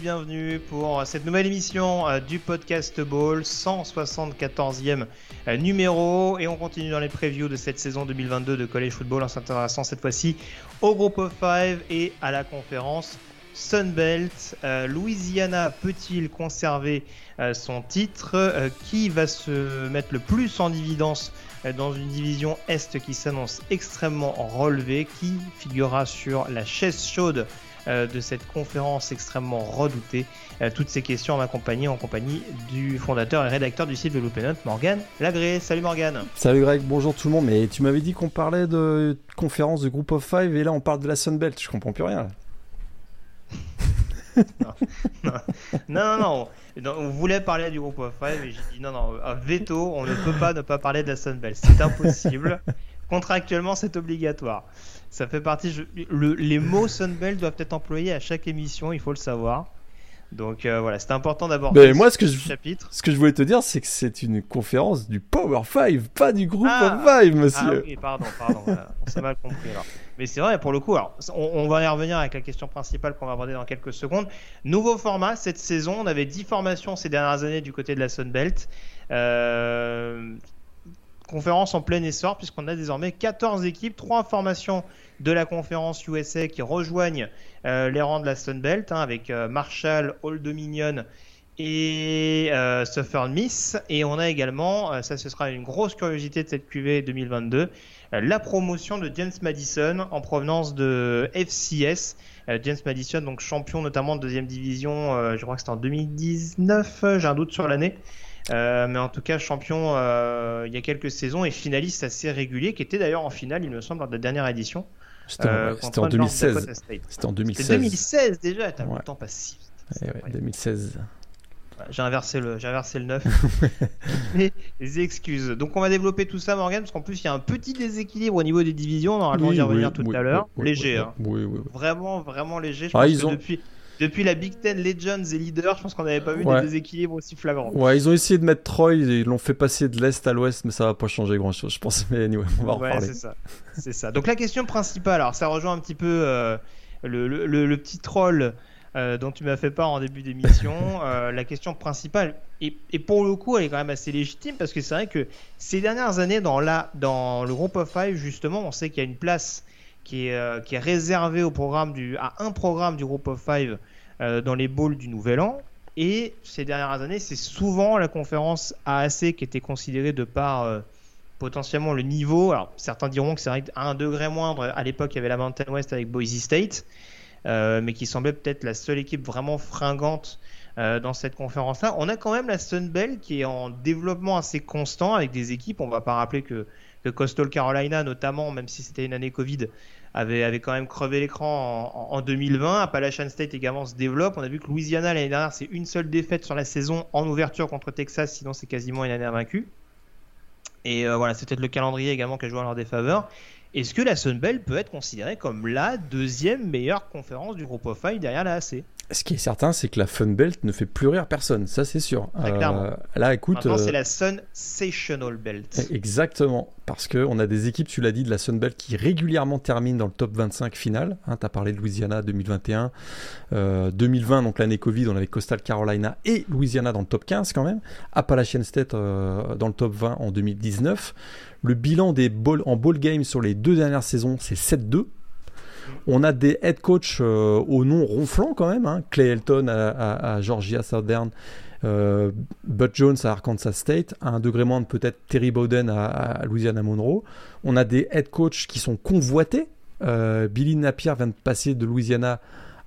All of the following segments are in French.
bienvenue pour cette nouvelle émission euh, du podcast Ball, 174e euh, numéro. Et on continue dans les previews de cette saison 2022 de College Football en s'intéressant cette fois-ci au Group of Five et à la conférence Sunbelt. Euh, Louisiana peut-il conserver euh, son titre Qui va se mettre le plus en évidence dans une division Est qui s'annonce extrêmement relevée Qui figurera sur la chaise chaude de cette conférence extrêmement redoutée Euh, Toutes ces questions en compagnie, en compagnie du fondateur et rédacteur du site de Loopenote, Morgan Lagré. Salut Morgan Salut Greg, bonjour tout le monde. Mais tu m'avais dit qu'on parlait de conférence de Group of Five et là on parle de la Sunbelt. Je comprends plus rien. Non, non, non, On voulait parler du groupe of five et j'ai dit non, non, un veto, on ne peut pas ne pas parler de la Sunbelt. C'est impossible. Contractuellement, c'est obligatoire. Ça fait partie. je- le- les mots Sunbelt doivent être employés à chaque émission, il faut le savoir. Donc euh, voilà, c'est important d'abord. Mais moi, ce que je- chapitre. Ce que je voulais te dire, c'est que c'est une conférence du Power Five, pas du Group Ah. of Five, Ah monsieur. oui, pardon, pardon, voilà, on s'est mal compris alors. Mais c'est vrai, pour le coup, alors, on, on va y revenir avec la question principale qu'on va aborder dans quelques secondes. Nouveau format cette saison, on avait 10 formations ces dernières années du côté de la Sunbelt. Euh, conférence en plein essor puisqu'on a désormais 14 équipes, 3 formations de la conférence USA qui rejoignent euh, les rangs de la Sunbelt hein, avec euh, Marshall, Old Dominion et euh, Southern Miss. Et on a également, euh, ça ce sera une grosse curiosité de cette QV 2022, euh, la promotion de James Madison en provenance de FCS. James Madison, donc champion notamment de deuxième division, je crois que c'était en 2019, euh, j'ai un doute sur l'année. Euh, mais en tout cas, champion euh, il y a quelques saisons et finaliste assez régulier, qui était d'ailleurs en finale, il me semble, lors de la dernière édition. C'était en- euh, c'était contre en North 2016. Dakota State. C'était en C'était 2016. 2016 déjà, t'as Ouais. le temps passe si vite. Eh C'est ouais, incroyable. 2016. Voilà, J'ai inversé le, j'ai inversé le 9. Les excuses. Donc on va développer tout ça, Morgan, parce qu'en plus il y a un petit déséquilibre au niveau des divisions. Normalement, on Oui, y revenir oui, tout oui, à l'heure. Léger, hein. Vraiment, vraiment léger. Je Ah, pense ils que ont- depuis, depuis la Big Ten Legends et Leaders, je pense qu'on n'avait pas vu Ouais. des déséquilibres aussi flagrants. Ouais, ils ont essayé de mettre Troy, ils l'ont fait passer de l'Est à l'Ouest, mais ça va pas changer grand chose, je pense. Mais anyway, on va en Ouais, reparler. c'est ça. C'est ça. Donc la question principale, alors ça rejoint un petit peu euh, le, le- le- le petit troll euh, dont tu m'as fait part en début d'émission. Euh, la question principale, et, et pour le coup, elle est quand même assez légitime parce que c'est vrai que ces dernières années, dans, la, dans le groupe of five, justement, on sait qu'il y a une place qui est, euh, qui est réservée au programme du, à un programme du groupe of five euh, dans les bowls du Nouvel An. Et ces dernières années, c'est souvent la conférence AAC qui était considérée de par euh, potentiellement le niveau. Alors, certains diront que c'est vrai qu'à un degré moindre, à l'époque, il y avait la Mountain West avec Boise State, euh, mais qui semblait peut-être la seule équipe vraiment fringante dans cette conférence-là. On a quand même la Sunbelt qui est en développement assez constant avec des équipes. On va pas rappeler que, que Coastal Carolina, notamment, même si c'était une année Covid, avait, quand même crevé l'écran en, en- en 2020. Appalachian State également se développe. On a vu que Louisiana l'année dernière, c'est une seule défaite sur la saison en ouverture contre Texas, sinon c'est quasiment une année invaincue. Et euh, voilà, c'est peut-être le calendrier également qui a joué en leur défaveur. Est-ce que la Sunbelt peut être considérée comme la deuxième meilleure conférence du groupe of five derrière la AC Ce qui est certain, c'est que la Funbelt ne fait plus rire personne, ça c'est sûr. Très clairement. là, écoute. Euh, c'est la Sensational Belt. Exactement, parce qu'on a des équipes, tu l'as dit, de la Sunbelt qui régulièrement terminent dans le top 25 final. Hein, tu as parlé de Louisiana 2021. Euh, 2020, donc l'année Covid, on avait Coastal Carolina et Louisiana dans le top 15 quand même. Appalachian State euh, dans le top 20 en 2019. Le bilan des ball, en ball game sur les deux dernières saisons, c'est 7-2. On a des head coach euh, au nom ronflant quand même. Hein. Clay Helton à, Georgia Southern, euh, Bud Jones à Arkansas State, à un degré moindre peut-être Terry Bowden à, à Louisiana Monroe. On a des head coachs qui sont convoités. Euh, Billy Napier vient de passer de Louisiana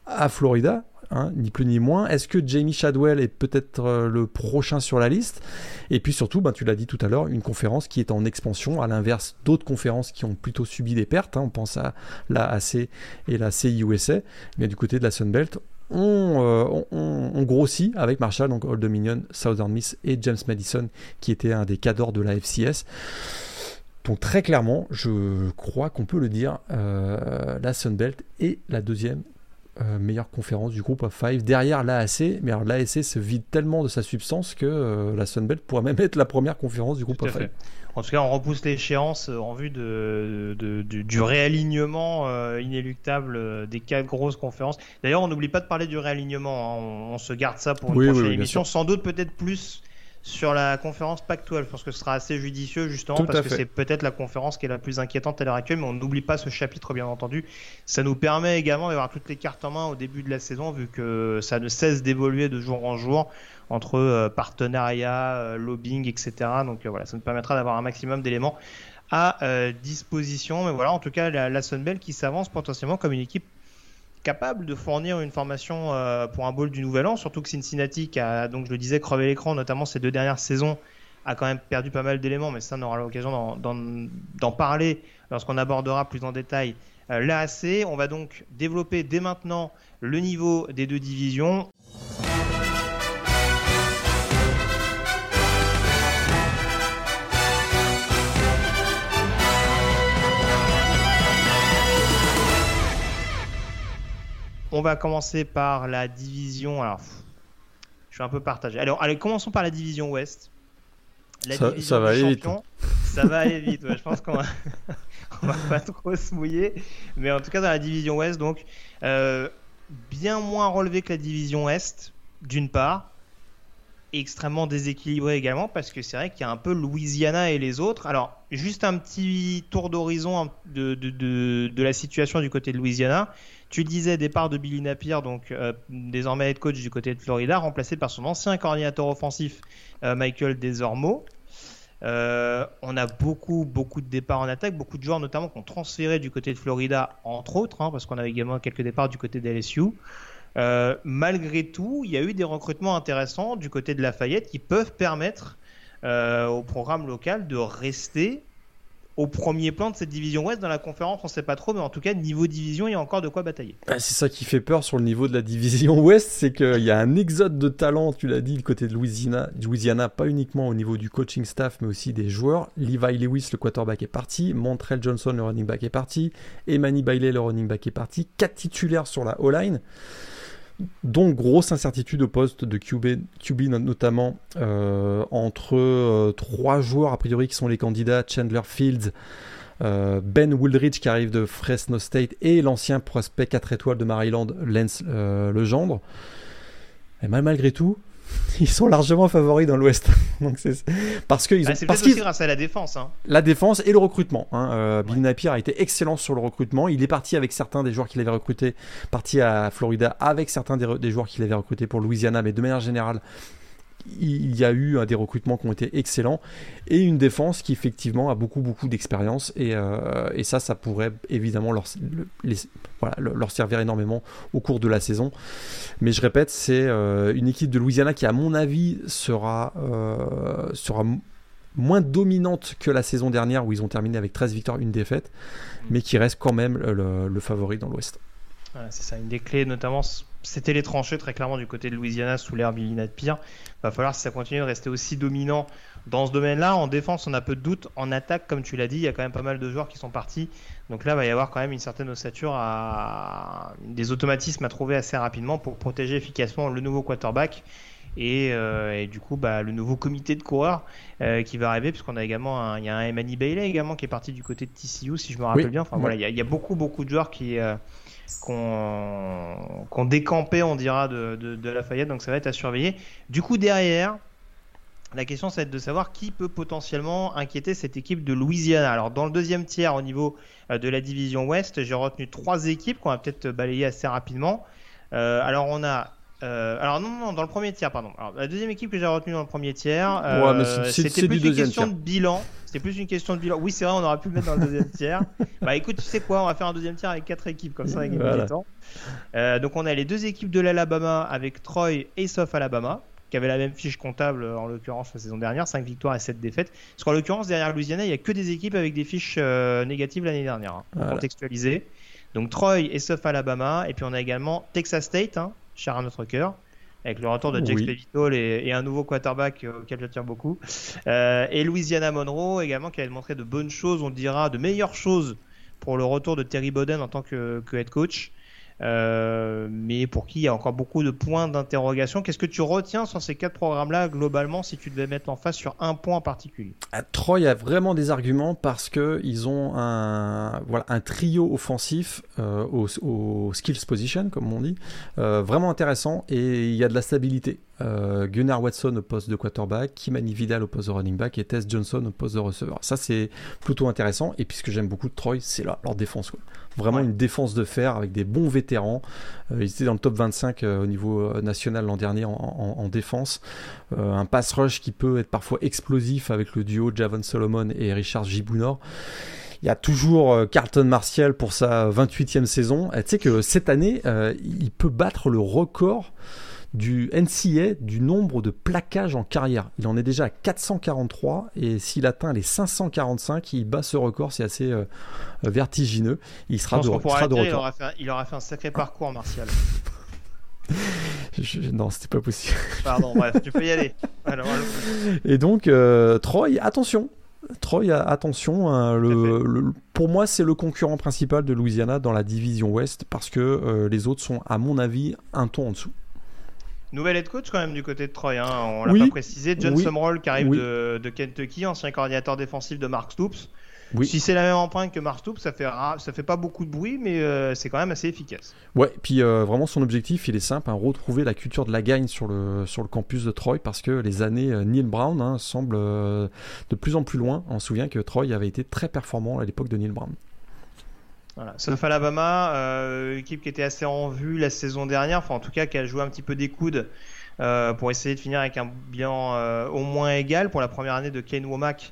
à Florida. Hein, ni plus ni moins. Est-ce que Jamie Shadwell est peut-être euh, le prochain sur la liste? Et puis surtout, ben, tu l'as dit tout à l'heure, une conférence qui est en expansion, à l'inverse d'autres conférences qui ont plutôt subi des pertes. Hein. on pense à la AC et la CIUSA. Mais du côté de la Sunbelt, on, on, grossit avec Marshall, donc Old Dominion, Southern Miss et James Madison, qui était un des cadors de la FCS. Donc très clairement, je crois qu'on peut le dire, euh, la Sunbelt est la deuxième euh, meilleure conférence du groupe of five derrière l'AAC. Mais alors l'AAC se vide tellement de sa substance que euh, la Sunbelt pourrait même être la première conférence du groupe of five. En tout cas, on repousse l'échéance en vue de, du réalignement inéluctable des quatre grosses conférences. D'ailleurs, on n'oublie pas de parler du réalignement. Hein. On, se garde ça pour une prochaine émission. Sans doute peut-être plus sur la conférence Pac-12. Je pense que ce sera assez judicieux justement parce que c'est peut-être la conférence qui est la plus inquiétante à l'heure actuelle, mais on n'oublie pas ce chapitre bien entendu. Ça nous permet également d'avoir toutes les cartes en main au début de la saison vu que ça ne cesse d'évoluer de jour en jour entre euh, partenariat, euh, lobbying, etc. Donc euh, voilà, ça nous permettra d'avoir un maximum d'éléments à disposition. Mais voilà, en tout cas, la, la Sunbelt qui s'avance potentiellement comme une équipe capable de fournir une formation euh, pour un bowl du Nouvel An, surtout que Cincinnati, qui a, donc je le disais, crevé l'écran, notamment ces deux dernières saisons, a quand même perdu pas mal d'éléments, mais ça, on aura l'occasion d'en parler lorsqu'on abordera plus en détail euh, l'AAC. On va donc développer dès maintenant le niveau des deux divisions. On va commencer par la division. Alors, je suis un peu partagé. Alors, allez, commençons par la division Ouest. ça, va aller vite. Ça va aller vite. je pense qu'on va... va pas trop se mouiller. Mais en tout cas, dans la division Ouest, donc, euh, bien moins relevé que la division Est, d'une part. extrêmement déséquilibré également, parce que c'est vrai qu'il y a un peu Louisiana et les autres. Alors, juste un petit tour d'horizon de, de, la situation du côté de Louisiana. Tu disais départ de Billy Napier, donc euh, désormais head coach du côté de Florida, remplacé par son ancien coordinateur offensif euh, Michael Desormeaux. Euh, on a beaucoup, beaucoup de départs en attaque, beaucoup de joueurs notamment qui ont transféré du côté de Florida, entre autres, hein, parce qu'on avait également quelques départs du côté de LSU. malgré tout, il y a eu des recrutements intéressants du côté de Lafayette qui peuvent permettre au programme local de rester au premier plan de cette division Ouest. Dans la conférence, on ne sait pas trop, mais en tout cas, niveau division, il y a encore de quoi batailler. Bah, c'est ça qui fait peur sur le niveau de la division Ouest, c'est qu'il y a un exode de talent, tu l'as dit, du côté de Louisiana, pas uniquement au niveau du coaching staff, mais aussi des joueurs. Levi Lewis, le quarterback, est parti. Montreal Johnson, le running back, est parti. Emani Bailey, le running back, est parti. Quatre titulaires sur la O-line. Donc grosse incertitude au poste de QB, QB notamment euh, entre euh, trois joueurs a priori qui sont les candidats Chandler Fields, euh, Ben Woolridge qui arrive de Fresno State et l'ancien prospect 4 étoiles de Maryland Lance Legendre. Et malgré tout, ils sont largement favoris dans l'Ouest. Donc c'est parce qu'ils ont. parce aussi grâce à la défense. Hein. La défense et le recrutement. Hein. Euh, Bill Napier a été excellent sur le recrutement. Il est parti avec certains des joueurs qu'il avait recrutés, parti à Florida avec certains des, des joueurs qu'il avait recrutés pour Louisiana, mais de manière générale, il y a eu des recrutements qui ont été excellents et une défense qui effectivement a beaucoup beaucoup d'expérience et, euh, ça ça pourrait évidemment leur, leur servir énormément au cours de la saison. Mais je répète c'est euh, une équipe de Louisiana qui à mon avis sera, euh, sera moins dominante que la saison dernière où ils ont terminé avec 13 victoires une défaite mais qui reste quand même le, le favori dans l'ouest. C'est ça une des clés notamment c'était les tranchées très clairement du côté de Louisiana sous l'ère Billy Pire. Va falloir si ça continue de rester aussi dominant dans ce domaine-là. En défense, on a peu de doutes. En attaque, comme tu l'as dit, il y a quand même pas mal de joueurs qui sont partis. Donc là, il va y avoir quand même une certaine ossature, à... des automatismes à trouver assez rapidement pour protéger efficacement le nouveau quarterback. Et, euh, du coup bah, le nouveau comité de coureurs euh, qui va arriver puisqu'on a également un, il y a un Emani Bailey également qui est parti du côté de TCU si je me rappelle bien enfin voilà il y, a, beaucoup beaucoup de joueurs qui euh, qu'on décampait, on dira, de, de, Lafayette. Donc ça va être à surveiller. Du coup, derrière, la question, ça va être de savoir qui peut potentiellement inquiéter cette équipe de Louisiana. Alors, dans le deuxième tiers, au niveau euh, de la division Ouest, j'ai retenu trois équipes qu'on va peut-être balayer assez rapidement. Euh, alors, on a. Euh, alors, non, non, dans le premier tiers, pardon. Alors, la deuxième équipe que j'ai retenue dans le premier tiers, c'était plus une question de bilan. C'était plus une question de bilan. Oui, c'est vrai, on aurait pu le mettre dans le deuxième tiers. Bah écoute, tu sais quoi, on va faire un deuxième tiers avec quatre équipes, comme ça, avec Voilà. temps. Euh, donc on a les deux équipes de l'Alabama avec Troy et South Alabama, qui avaient la même fiche comptable en l'occurrence la saison dernière, 5 victoires et 7 défaites. Parce qu'en l'occurrence, derrière Louisiana, il n'y a que des équipes avec des fiches euh, négatives l'année dernière, hein, pour Voilà. contextualiser. Donc Troy et South Alabama, et puis on a également Texas State, hein, cher à notre cœur, avec le retour de Jake Oui. Spavitol et, et un nouveau quarterback euh, auquel je tiens beaucoup. Euh, et Louisiana Monroe également, qui a montré de bonnes choses, on dira de meilleures choses pour le retour de Terry Bowden en tant que, que head coach. Euh, mais pour qui il y a encore beaucoup de points d'interrogation. Qu'est-ce que tu retiens sur ces quatre programmes-là globalement si tu devais mettre en face sur un point en particulier? Ah, Troy a vraiment des arguments parce que ils ont un voilà un trio offensif euh, au, au skills position comme on dit euh, vraiment intéressant et il y a de la stabilité. Euh, Gunnar Watson au poste de quarterback, Kimani Vidal au poste de running back et Tess Johnson au poste de receveur. Ça c'est plutôt intéressant et puis ce que j'aime beaucoup de Troy c'est leur, leur défense quoi. Vraiment Ouais. une défense de fer avec des bons vétérans. Euh, ils étaient dans le top 25 euh, au niveau euh, national l'an dernier en, en- en défense. Un pass rush qui peut être parfois explosif avec le duo Javon Solomon et Richard Gibounor. Il y a toujours Carlton Martial pour sa 28e saison. Tu sais que cette année, il peut battre le record du NCA du nombre de plaquages en carrière. Il en est déjà à 443 et s'il atteint les 545, il bat ce record. C'est assez euh, vertigineux. Il sera de, il pourra sera de dire, il retour. aura, fait un, il aura fait un sacré parcours, Martial. Je- non, c'était pas possible. Pardon, bref, tu peux y aller. Alors, alors, Et donc, euh, Troy, attention. Troy, attention. hein, le, le- pour moi, c'est le concurrent principal de Louisiana dans la division Ouest parce que euh, les autres sont, à mon avis, un ton en dessous. Nouvel head coach quand même du côté de Troy, hein. on l'a Oui. pas précisé. John Oui. Sumrall qui arrive Oui. de, de Kentucky, ancien coordinateur défensif de Mark Stoops. Oui. Si c'est la même empreinte que Mark Stoops, ça fait, ça fait pas beaucoup de bruit, mais euh, c'est quand même assez efficace. Ouais, puis euh, vraiment, son objectif, il est simple hein, retrouver la culture de la gagne sur le, sur le campus de Troy parce que les années euh, Neil Brown hein, semblent de plus en plus loin. On se souvient que Troy avait été très performant à l'époque de Neil Brown. Voilà. Sauf Alabama, euh, équipe qui était assez en vue la saison dernière, enfin en tout cas qui a joué un petit peu des coudes euh, pour essayer de finir avec un bilan euh, au moins égal pour la première année de Ken Womack,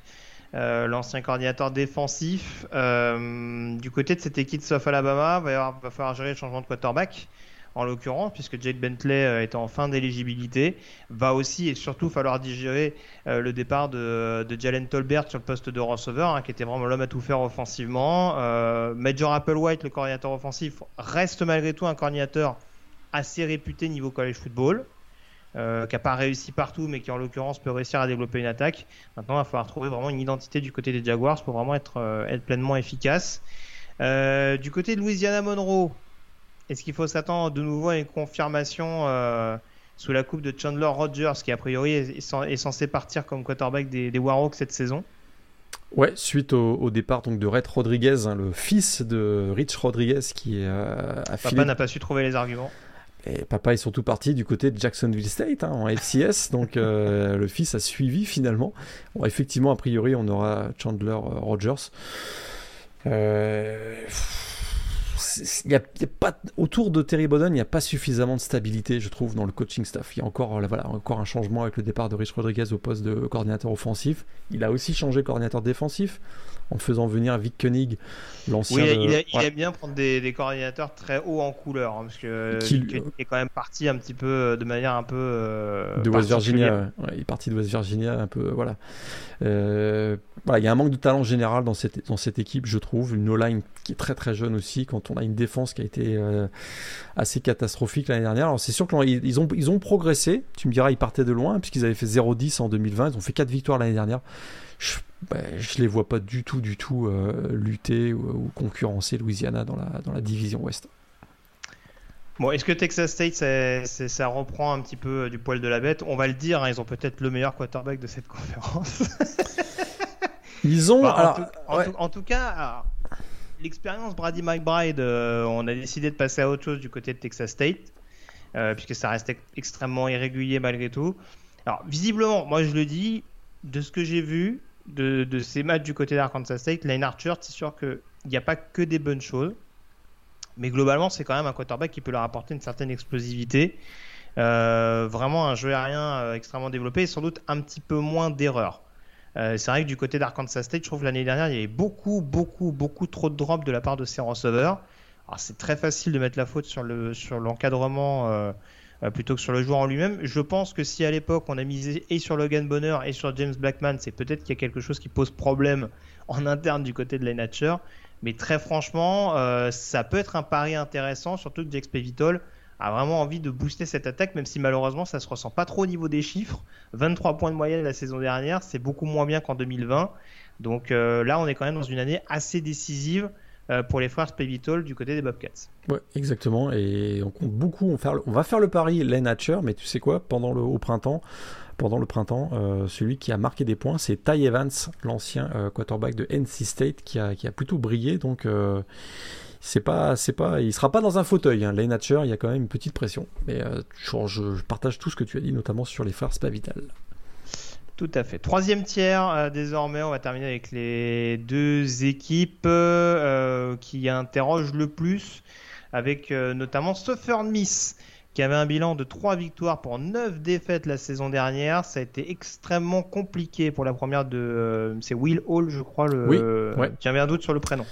euh, l'ancien coordinateur défensif. Euh, du côté de cette équipe South Alabama, va, va falloir gérer le changement de quarterback. En l'occurrence, puisque Jade Bentley euh, est en fin d'éligibilité, va aussi et surtout falloir digérer euh, le départ de, Jalen Tolbert sur le poste de receveur, hein, qui était vraiment l'homme à tout faire offensivement. Euh, Major Applewhite, le coordinateur offensif, reste malgré tout un coordinateur assez réputé niveau college football, qui n'a pas réussi partout, mais qui en l'occurrence peut réussir à développer une attaque. Maintenant, il va falloir trouver vraiment une identité du côté des Jaguars pour vraiment être, pleinement efficace. Du côté de Louisiana Monroe, est-ce qu'il faut s'attendre de nouveau à une confirmation euh, sous la coupe de Chandler Rogers, qui a priori est, est cen- est censé partir comme quarterback des, des Warhawks cette saison? Ouais, suite au, au départ donc de Rhett Rodriguez, hein, le fils de Rich Rodriguez qui euh, affilié Papa n'a pas su trouver les arguments. Et papa est surtout parti du côté de Jacksonville State hein, en FCS, donc euh, le fils a suivi finalement. Bon, effectivement, a priori, on aura Chandler Rogers. Euh, a, il y a pas, autour de Terry Bowden, il n'y a pas suffisamment de stabilité, je trouve, dans le coaching staff. Il y a encore, euh, voilà, encore un changement avec le départ de Rich Rodriguez au poste de coordinateur offensif. Il a aussi changé coordinateur défensif en faisant venir Vic Koenig, l'ancien. Oui, il, a- il ouais. aime bien prendre des, des coordinateurs très hauts en couleur, hein, parce que Qui- Vic est quand même parti un petit peu euh, de manière un peu euh, de West. Virginia. Ouais, il est parti de West Virginia un peu. Voilà. Euh, voilà, il y a un manque de talent général dans cette, dans cette équipe, je trouve. Une O-line qui est très très jeune aussi. Quand on a une défense qui a été euh, assez catastrophique l'année dernière. Alors c'est sûr qu'ils ils ont, ils ont progressé. Tu me diras, ils partaient de loin puisqu'ils avaient fait 0-10 en 2020. Ils ont fait 4 victoires l'année dernière. Je, bah, je les vois pas du tout, du tout euh, lutter ou, ou concurrencer Louisiana dans la, dans la division Ouest. Bon, est-ce que Texas State, ça reprend un petit peu euh, du poil de la bête? On va le dire, hein, ils ont peut-être le meilleur quarterback de cette conférence. Ils ont. Bah, en, tout, en ouais. tout- en tout cas, l'expérience Brady McBride, euh, on a décidé de passer à autre chose du côté de Texas State, euh, puisque ça restait extrêmement irrégulier malgré tout. Alors, visiblement, moi je le dis, de ce que j'ai vu de, ces matchs du côté d'Arkansas State, Lane Archer, c'est sûr qu'il n'y a pas que des bonnes choses. Mais globalement, c'est quand même un quarterback qui peut leur apporter une certaine explosivité. Euh, vraiment un jeu aérien euh, extrêmement développé et sans doute un petit peu moins d'erreurs. c'est vrai que du côté d'Arkansas State, je trouve l'année dernière, il y avait beaucoup, beaucoup, beaucoup trop de drops de la part de ces receveurs. Alors c'est très facile de mettre la faute sur le sur l'encadrement plutôt que sur le joueur en lui-même. Je pense que si à l'époque on a misé et sur Logan Bonner et sur James Blackman, c'est peut-être qu'il y a quelque chose qui pose problème en interne du côté de la nature. Mais très franchement, euh, ça peut être un pari intéressant, surtout que Jax Pevitol a vraiment envie de booster cette attaque, même si malheureusement ça se ressent pas trop au niveau des chiffres. 23 points de moyenne la saison dernière, c'est beaucoup moins bien qu'en 2020. Donc euh, là, on est quand même dans une année assez décisive euh, pour les frères Pevitol du côté des Bobcats. Ouais, exactement. Et on compte beaucoup. On, va faire le pari Len Hatcher, mais tu sais quoi Pendant le au printemps, pendant le printemps. Euh, celui qui a marqué des points, c'est Ty Evans, l'ancien euh, quarterback de NC State, qui a, qui a plutôt brillé. Donc, euh, c'est pas, c'est pas, il sera pas dans un fauteuil. Hein. Les Natcher, il y a quand même une petite pression. Mais je, partage tout ce que tu as dit, notamment sur les frères Spavital. Tout à fait. Troisième tiers, désormais, on va terminer avec les deux équipes qui interrogent le plus, avec notamment Southern Miss qui avait un bilan de 3 victoires pour 9 défaites la saison dernière. Ça a été extrêmement compliqué pour la première de. Euh, c'est Will Hall, je crois. Le, oui, J'avais un doute sur le prénom.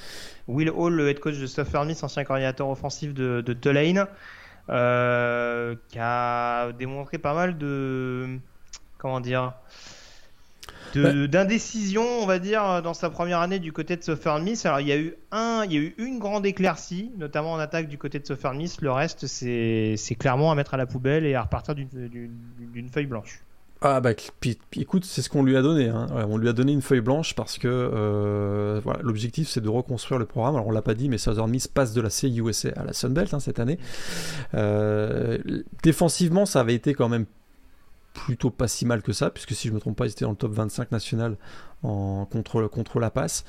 Will Hall, le head coach de Stuffer Miss, ancien coordinateur offensif de, de Tulane, euh, qui a démontré pas mal de. Comment dire d'indécision, on va dire, dans sa première année du côté de Southern Miss. Alors, il y a eu un, il y a eu une grande éclaircie, notamment en attaque du côté de Southern Miss. Le reste, c'est clairement à mettre à la poubelle et à repartir d'une feuille blanche. Ah bah écoute, c'est ce qu'on lui a donné. Hein. on lui a donné une feuille blanche parce que euh, voilà, l'objectif c'est de reconstruire le programme. Alors on l'a pas dit, mais Southern Miss passe de la CUSA à la Sunbelt hein, cette année. Euh, défensivement, ça avait été quand même plutôt pas si mal que ça, puisque si je me trompe pas, ils étaient dans le top 25 national en, contre, contre la passe.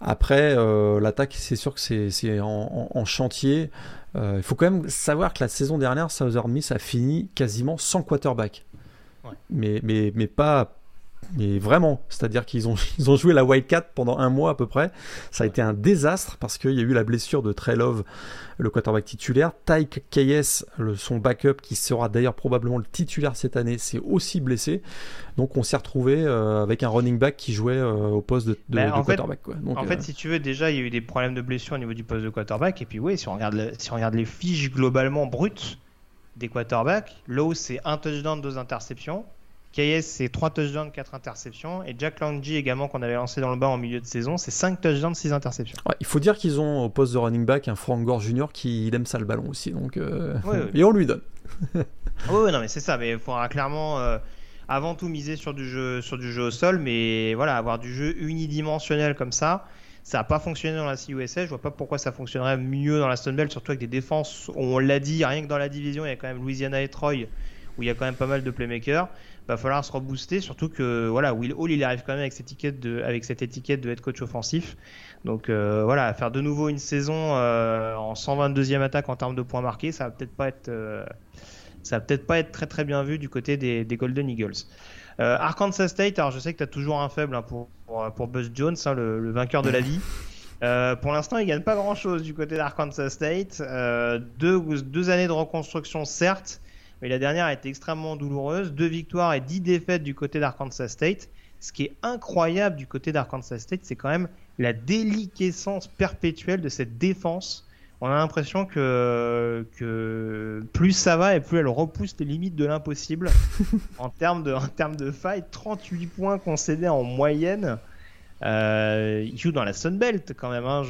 Après, euh, l'attaque, c'est sûr que c'est en, chantier. Euh, il faut quand même savoir que la saison dernière, Southern Miss a fini quasiment sans quarterback. Mais, mais, mais pas, mais vraiment, c'est-à-dire qu'ils ont, ils ont joué la Wildcat pendant un mois à peu près. Ça a été un désastre parce qu'il y a eu la blessure de Love, le quarterback titulaire. Tyke Kayes, son backup, qui sera d'ailleurs probablement le titulaire cette année, s'est aussi blessé. Donc on s'est retrouvé euh, avec un running back qui jouait euh, au poste de, ben, quarterback. en fait, euh, si tu veux, déjà, il y a eu des problèmes de blessure au niveau du poste de quarterback. Et puis oui, si on regarde, si on regarde les fiches globalement brutes des quarterbacks, Lowe, c'est un touchdown, deux interceptions. KS, c'est 3 touchdowns, 4 interceptions. Et Jack Langy, également, qu'on avait lancé dans le bas en milieu de saison, c'est 5 touchdowns, 6 interceptions. il faut dire qu'ils ont au poste de running back un Frank Gore Jr. qui aime ça le ballon aussi. Donc, euh, Et on lui donne. oui, non, mais c'est ça. Mais il faudra clairement, euh, avant tout, miser sur du, jeu, sur du jeu au sol. Mais voilà, avoir du jeu unidimensionnel comme ça. Ça n'a pas fonctionné dans la CUSA. Je vois pas pourquoi ça fonctionnerait mieux dans la Stone Belt, surtout avec des défenses. On l'a dit, rien que dans la division, il y a quand même Louisiana et Troy, où il y a quand même pas mal de playmakers va falloir se rebooster, surtout que voilà, Will Hall il arrive quand même avec cette étiquette de, avec cette étiquette de head coach offensif. Donc euh, voilà, faire de nouveau une saison euh, en 122e attaque en termes de points marqués, ça va peut-être pas être, euh, ça va peut-être pas être très très bien vu du côté des, Golden Eagles. Arkansas State, alors je sais que tu as toujours un faible hein, pour, pour, Buzz Jones, hein, le, vainqueur de la vie. pour l'instant, il gagne pas grand chose du côté d'Arkansas State. deux années de reconstruction, certes, mais la dernière a été extrêmement douloureuse. Deux victoires et dix défaites du côté d'Arkansas State. Ce qui est incroyable du côté d'Arkansas State, c'est quand même la déliquescence perpétuelle de cette défense. On a l'impression que, que plus ça va et plus elle repousse les limites de l'impossible en termes de, en termes de faille. 38 points concédés en moyenne. Euh, joue dans la Sun Belt quand même. Hein.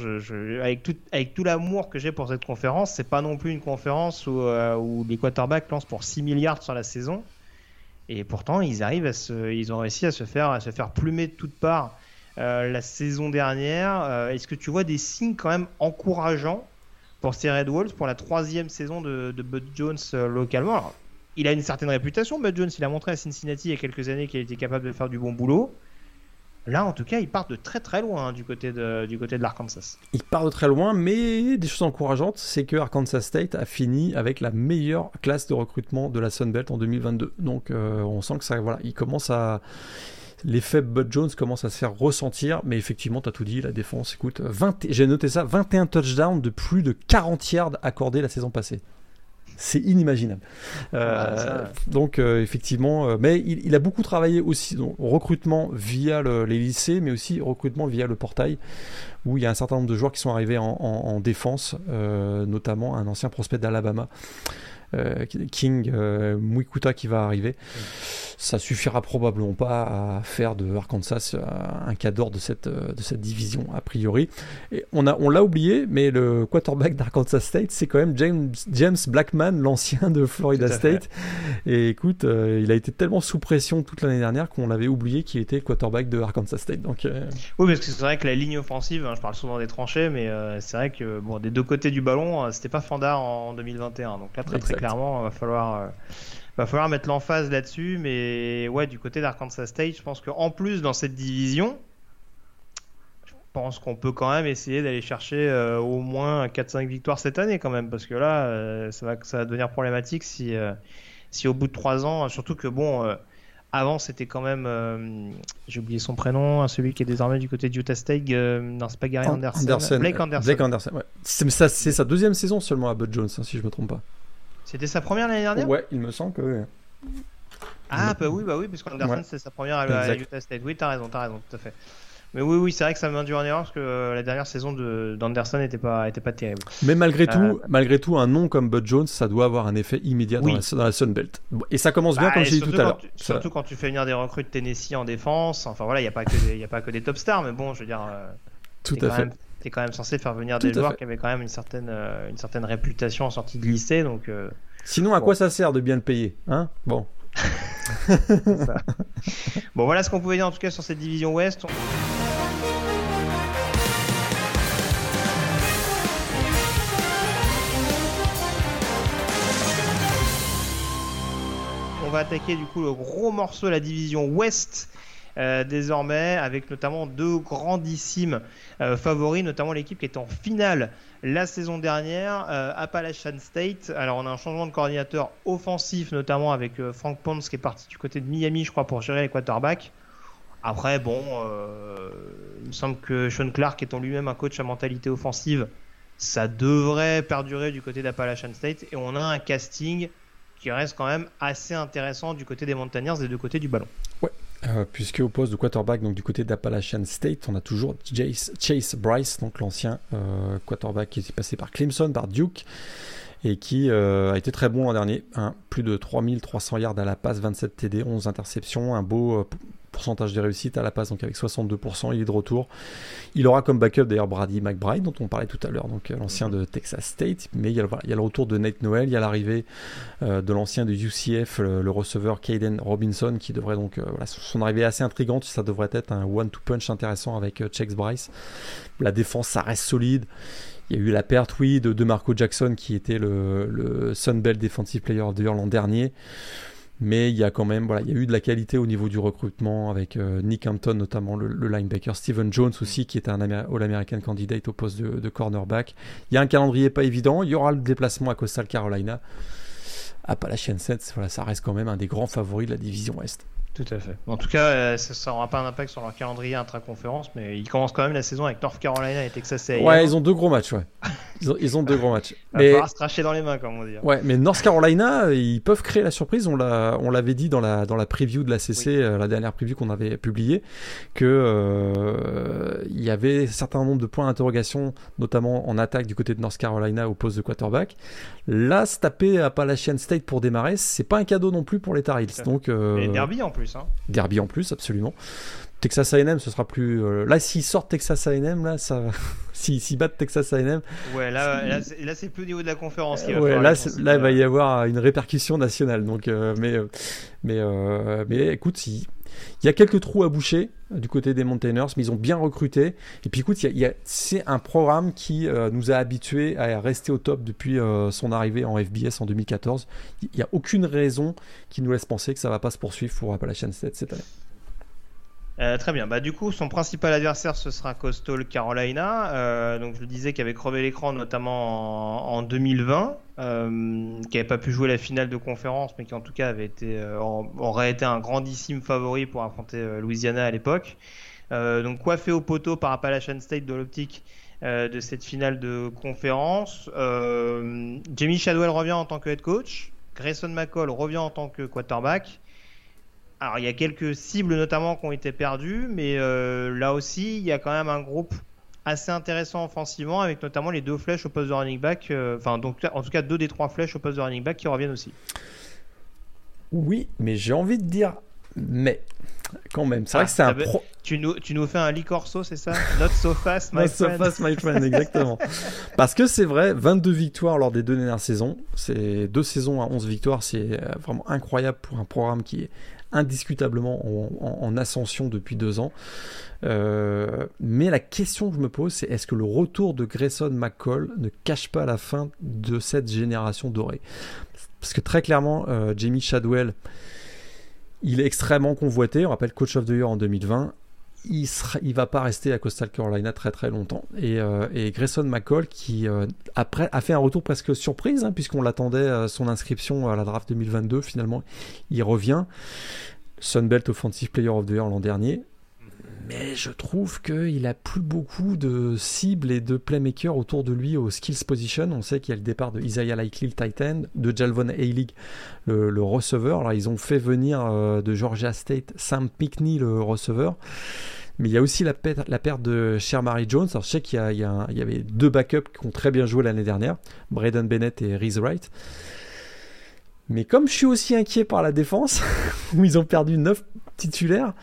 avec, tout, l'amour que j'ai pour cette conférence, c'est pas non plus une conférence où, euh, où, les quarterbacks lancent pour 6 milliards sur la saison. Et pourtant, ils arrivent ils ont réussi à se faire, à se faire plumer de toutes parts euh, la saison dernière. Est-ce que tu vois des signes quand même encourageants pour ces Red Wolves pour la troisième saison de, de Bud Jones localement? Il a une certaine réputation, Bud Jones. Il a montré à Cincinnati il y a quelques années qu'il était capable de faire du bon boulot. Là, en tout cas, il part de très très loin hein, du côté de, l'Arkansas. Il part de très loin, mais des choses encourageantes, c'est que Arkansas State a fini avec la meilleure classe de recrutement de la Sun Belt en 2022. Donc, euh, on sent que ça, voilà, il commence à l'effet Bud Jones commence à se faire ressentir, mais effectivement, tu as tout dit, la défense, écoute, j'ai noté ça, 21 touchdowns de plus de 40 yards accordés la saison passée. C'est inimaginable. Euh, donc effectivement, mais il, a beaucoup travaillé aussi donc, recrutement via les lycées, mais aussi recrutement via le portail, où il y a un certain nombre de joueurs qui sont arrivés en, défense, notamment un ancien prospect d'Alabama. King euh, Mwikuta qui va arriver ça suffira probablement pas à faire de Arkansas euh, un cadre de cette, euh, de cette division, a priori. Et on, l'a oublié, mais le quarterback d'Arkansas State, c'est quand même James, James Blackman, l'ancien de Florida State. Et écoute, euh, il a été tellement sous pression toute l'année dernière qu'on avait oublié qu'il était le quarterback de Arkansas State. Donc, Oui, parce que c'est vrai que la ligne offensive, hein, je parle souvent des tranchées, mais c'est vrai que bon, des deux côtés du ballon, c'était pas Fandard en 2021. Donc là, très, très clairement, il va falloir va falloir mettre l'emphase là-dessus. Mais ouais, du côté d'Arkansas State, je pense qu'en plus, dans cette division, je pense qu'on peut quand même essayer d'aller chercher euh, au moins 4-5 victoires cette année, quand même. Parce que là, euh, ça, va, ça va devenir problématique si, euh, si au bout de 3 ans, surtout que bon. avant, c'était quand même, j'ai oublié son prénom, hein, celui qui est désormais du côté de Utah State, non, c'est pas Gary Anderson, Blake Anderson. Blake Anderson, ouais. C'est sa deuxième saison seulement à Bud Jones, hein, si je me trompe pas. C'était sa première l'année dernière Ouais, il me semble que Ah, bah oui, bah oui, parce qu'Anderson, ouais. c'est sa première à, Utah State. Oui, t'as raison, t'as raison, tout à fait. Mais oui, oui, c'est vrai que ça m'a dû en erreur parce que euh, la dernière saison d'Anderson n'était pas, était pas terrible. Mais malgré tout, euh, malgré tout, un nom comme Bud Jones, ça doit avoir un effet immédiat dans, la, dans, la, Sun Belt. Et ça commence bien, bah, comme j'ai dit tout à l'heure. Surtout quand tu fais venir des recrues de Tennessee en défense. Enfin voilà, il n'y a, pas que a pas que des top stars, mais bon, je veux dire. Euh, tout à fait. Tu es quand même censé faire venir des joueurs qui avaient quand même une certaine, une certaine réputation en sortie de lycée. Donc, Sinon, à quoi ça sert de bien le payer hein? Bon. bon, voilà ce qu'on pouvait dire en tout cas sur cette division Ouest. On va attaquer du coup le gros morceau de la division Ouest euh, désormais, avec notamment deux grandissimes euh, favoris, notamment l'équipe qui est en finale la saison dernière, euh, Appalachian State. Alors on a un changement de coordinateur offensif, notamment avec Frank Ponce qui est parti du côté de Miami, je crois, pour gérer les quarterbacks. Après, bon, il me semble que Sean Clark étant lui-même un coach à mentalité offensive, ça devrait perdurer du côté d'Appalachian State. Et on a un casting qui reste quand même assez intéressant du côté des Mountaineers et du côté du ballon. Ouais, euh, puisque au poste de quarterback, donc du côté d'Appalachian State, on a toujours Chase, Bryce, donc l'ancien euh, quarterback qui est passé par Clemson, par Duke, et qui euh, a été très bon l'an dernier. Plus de 3300 yards à la passe, 27 TD, 11 interceptions, un beau pourcentage de réussite à la passe, donc avec 62%, il est de retour. Il aura comme backup d'ailleurs Brady McBride, dont on parlait tout à l'heure, donc euh, l'ancien de Texas State. Mais il y, a, le retour de Nate Noel, il y a l'arrivée euh, de l'ancien de UCF, le, receveur Caden Robinson, qui devrait donc, euh, voilà, son arrivée assez intrigante, ça devrait être un one-two-punch intéressant avec Checks Bryce. La défense, ça reste solide. Il y a eu la perte, oui, de, de Marco Jackson, qui était le, le Sunbelt Defensive Player of the Year l'an dernier. Mais il y a quand même, voilà, il y a eu de la qualité au niveau du recrutement avec euh, Nick Hampton, notamment le, linebacker, Steven Jones aussi, qui était un All-American candidate au poste de, de, cornerback. Il y a un calendrier pas évident. Il y aura le déplacement à Coastal Carolina. Appalachian Sets, voilà, ça reste quand même un des grands favoris de la division Ouest. Tout à fait. En tout cas, euh, ça n'aura pas un impact sur leur calendrier intra-conférence, mais ils commencent quand même la saison avec North Carolina et Texas A&M. Ouais, ils ont deux gros matchs, ouais. Ils ont, deux gros matchs. Il va falloir se cracher dans les mains, comme on dit. Ouais, mais North Carolina, ils peuvent créer la surprise. On l'avait dit dans la, dans la preview de la CC, euh, la dernière preview qu'on avait publiée, que euh, il y avait un certain nombre de points d'interrogation, notamment en attaque du côté de North Carolina au poste de quarterback. Là, se taper à Appalachian State pour démarrer, c'est pas un cadeau non plus pour les Tar Heels. Donc, euh... Derby en plus. Hein. Derby en plus, absolument. Texas A&M, ce sera plus. Euh, là, s'ils sortent Texas A&M, là, ça. s'ils battent Texas A&M. Ouais, là, là, c'est plus au niveau de la conférence. Qui va ouais, là, là, il va y avoir une répercussion nationale. Donc, euh, mais, euh, mais, mais, écoute, il y a quelques trous à boucher du côté des Mountaineers, mais ils ont bien recruté. Et puis, écoute, c'est un programme qui nous a habitués à rester au top depuis son arrivée en FBS en 2014. Il n'y a aucune raison qui nous laisse penser que ça va pas se poursuivre pour Appalachian State cette année. Euh, très bien. Bah, du coup, son principal adversaire, ce sera Coastal Carolina. Euh, donc, je le disais, qui avait crevé l'écran, notamment en, 2020, euh, qui n'avait pas pu jouer la finale de conférence, mais qui en tout cas été, aurait été un grandissime favori pour affronter Louisiana à l'époque. donc, coiffé au poteau par Appalachian State de l'optique de cette finale de conférence. Jamie Shadwell revient en tant que head coach. Grayson McCall revient en tant que quarterback. Alors il y a quelques cibles notamment qui ont été perdues, mais là aussi il y a quand même un groupe assez intéressant offensivement, avec notamment les deux flèches au poste de running back, euh, enfin donc en tout cas deux des trois flèches au poste de running back qui reviennent aussi. Oui, mais j'ai envie de dire mais quand même. C'est vrai ah, que c'est un pro... tu, nous, tu nous fais un licorso, c'est ça? Not so fast, my Not so fast, my friend, exactement. Parce que c'est vrai, 22 victoires lors des deux dernières saisons. C'est deux saisons à 11 victoires, c'est euh, vraiment incroyable pour un programme qui est indiscutablement en, ascension depuis deux ans. Euh, mais la question que je me pose, c'est est-ce que le retour de Grayson McCall ne cache pas la fin de cette génération dorée? Parce que très clairement, euh, Jamie Shadwell, il est extrêmement convoité. On rappelle Coach of the Year en 2020 il ne va pas rester à Coastal Carolina très très longtemps. Et, euh, Grayson McCall qui euh, après a fait un retour presque surprise hein, puisqu'on l'attendait à son inscription à la draft 2022. Finalement, il revient. Sunbelt Offensive Player of the Year l'an dernier. Mais je trouve qu'il a plus beaucoup de cibles et de playmakers autour de lui au skills position. On sait qu'il y a le départ de Isaiah Likely, le Titan, de Jalvon Haylig, le, receveur. Alors, ils ont fait venir euh, de Georgia State Sam Pickney, le receveur. Mais il y a aussi la, perte, de Shermary Jones. Alors, je sais qu'il y, y, avait deux backups qui ont très bien joué l'année dernière, Braden Bennett et Reese Wright. Mais comme je suis aussi inquiet par la défense, où ils ont perdu 9 titulaires,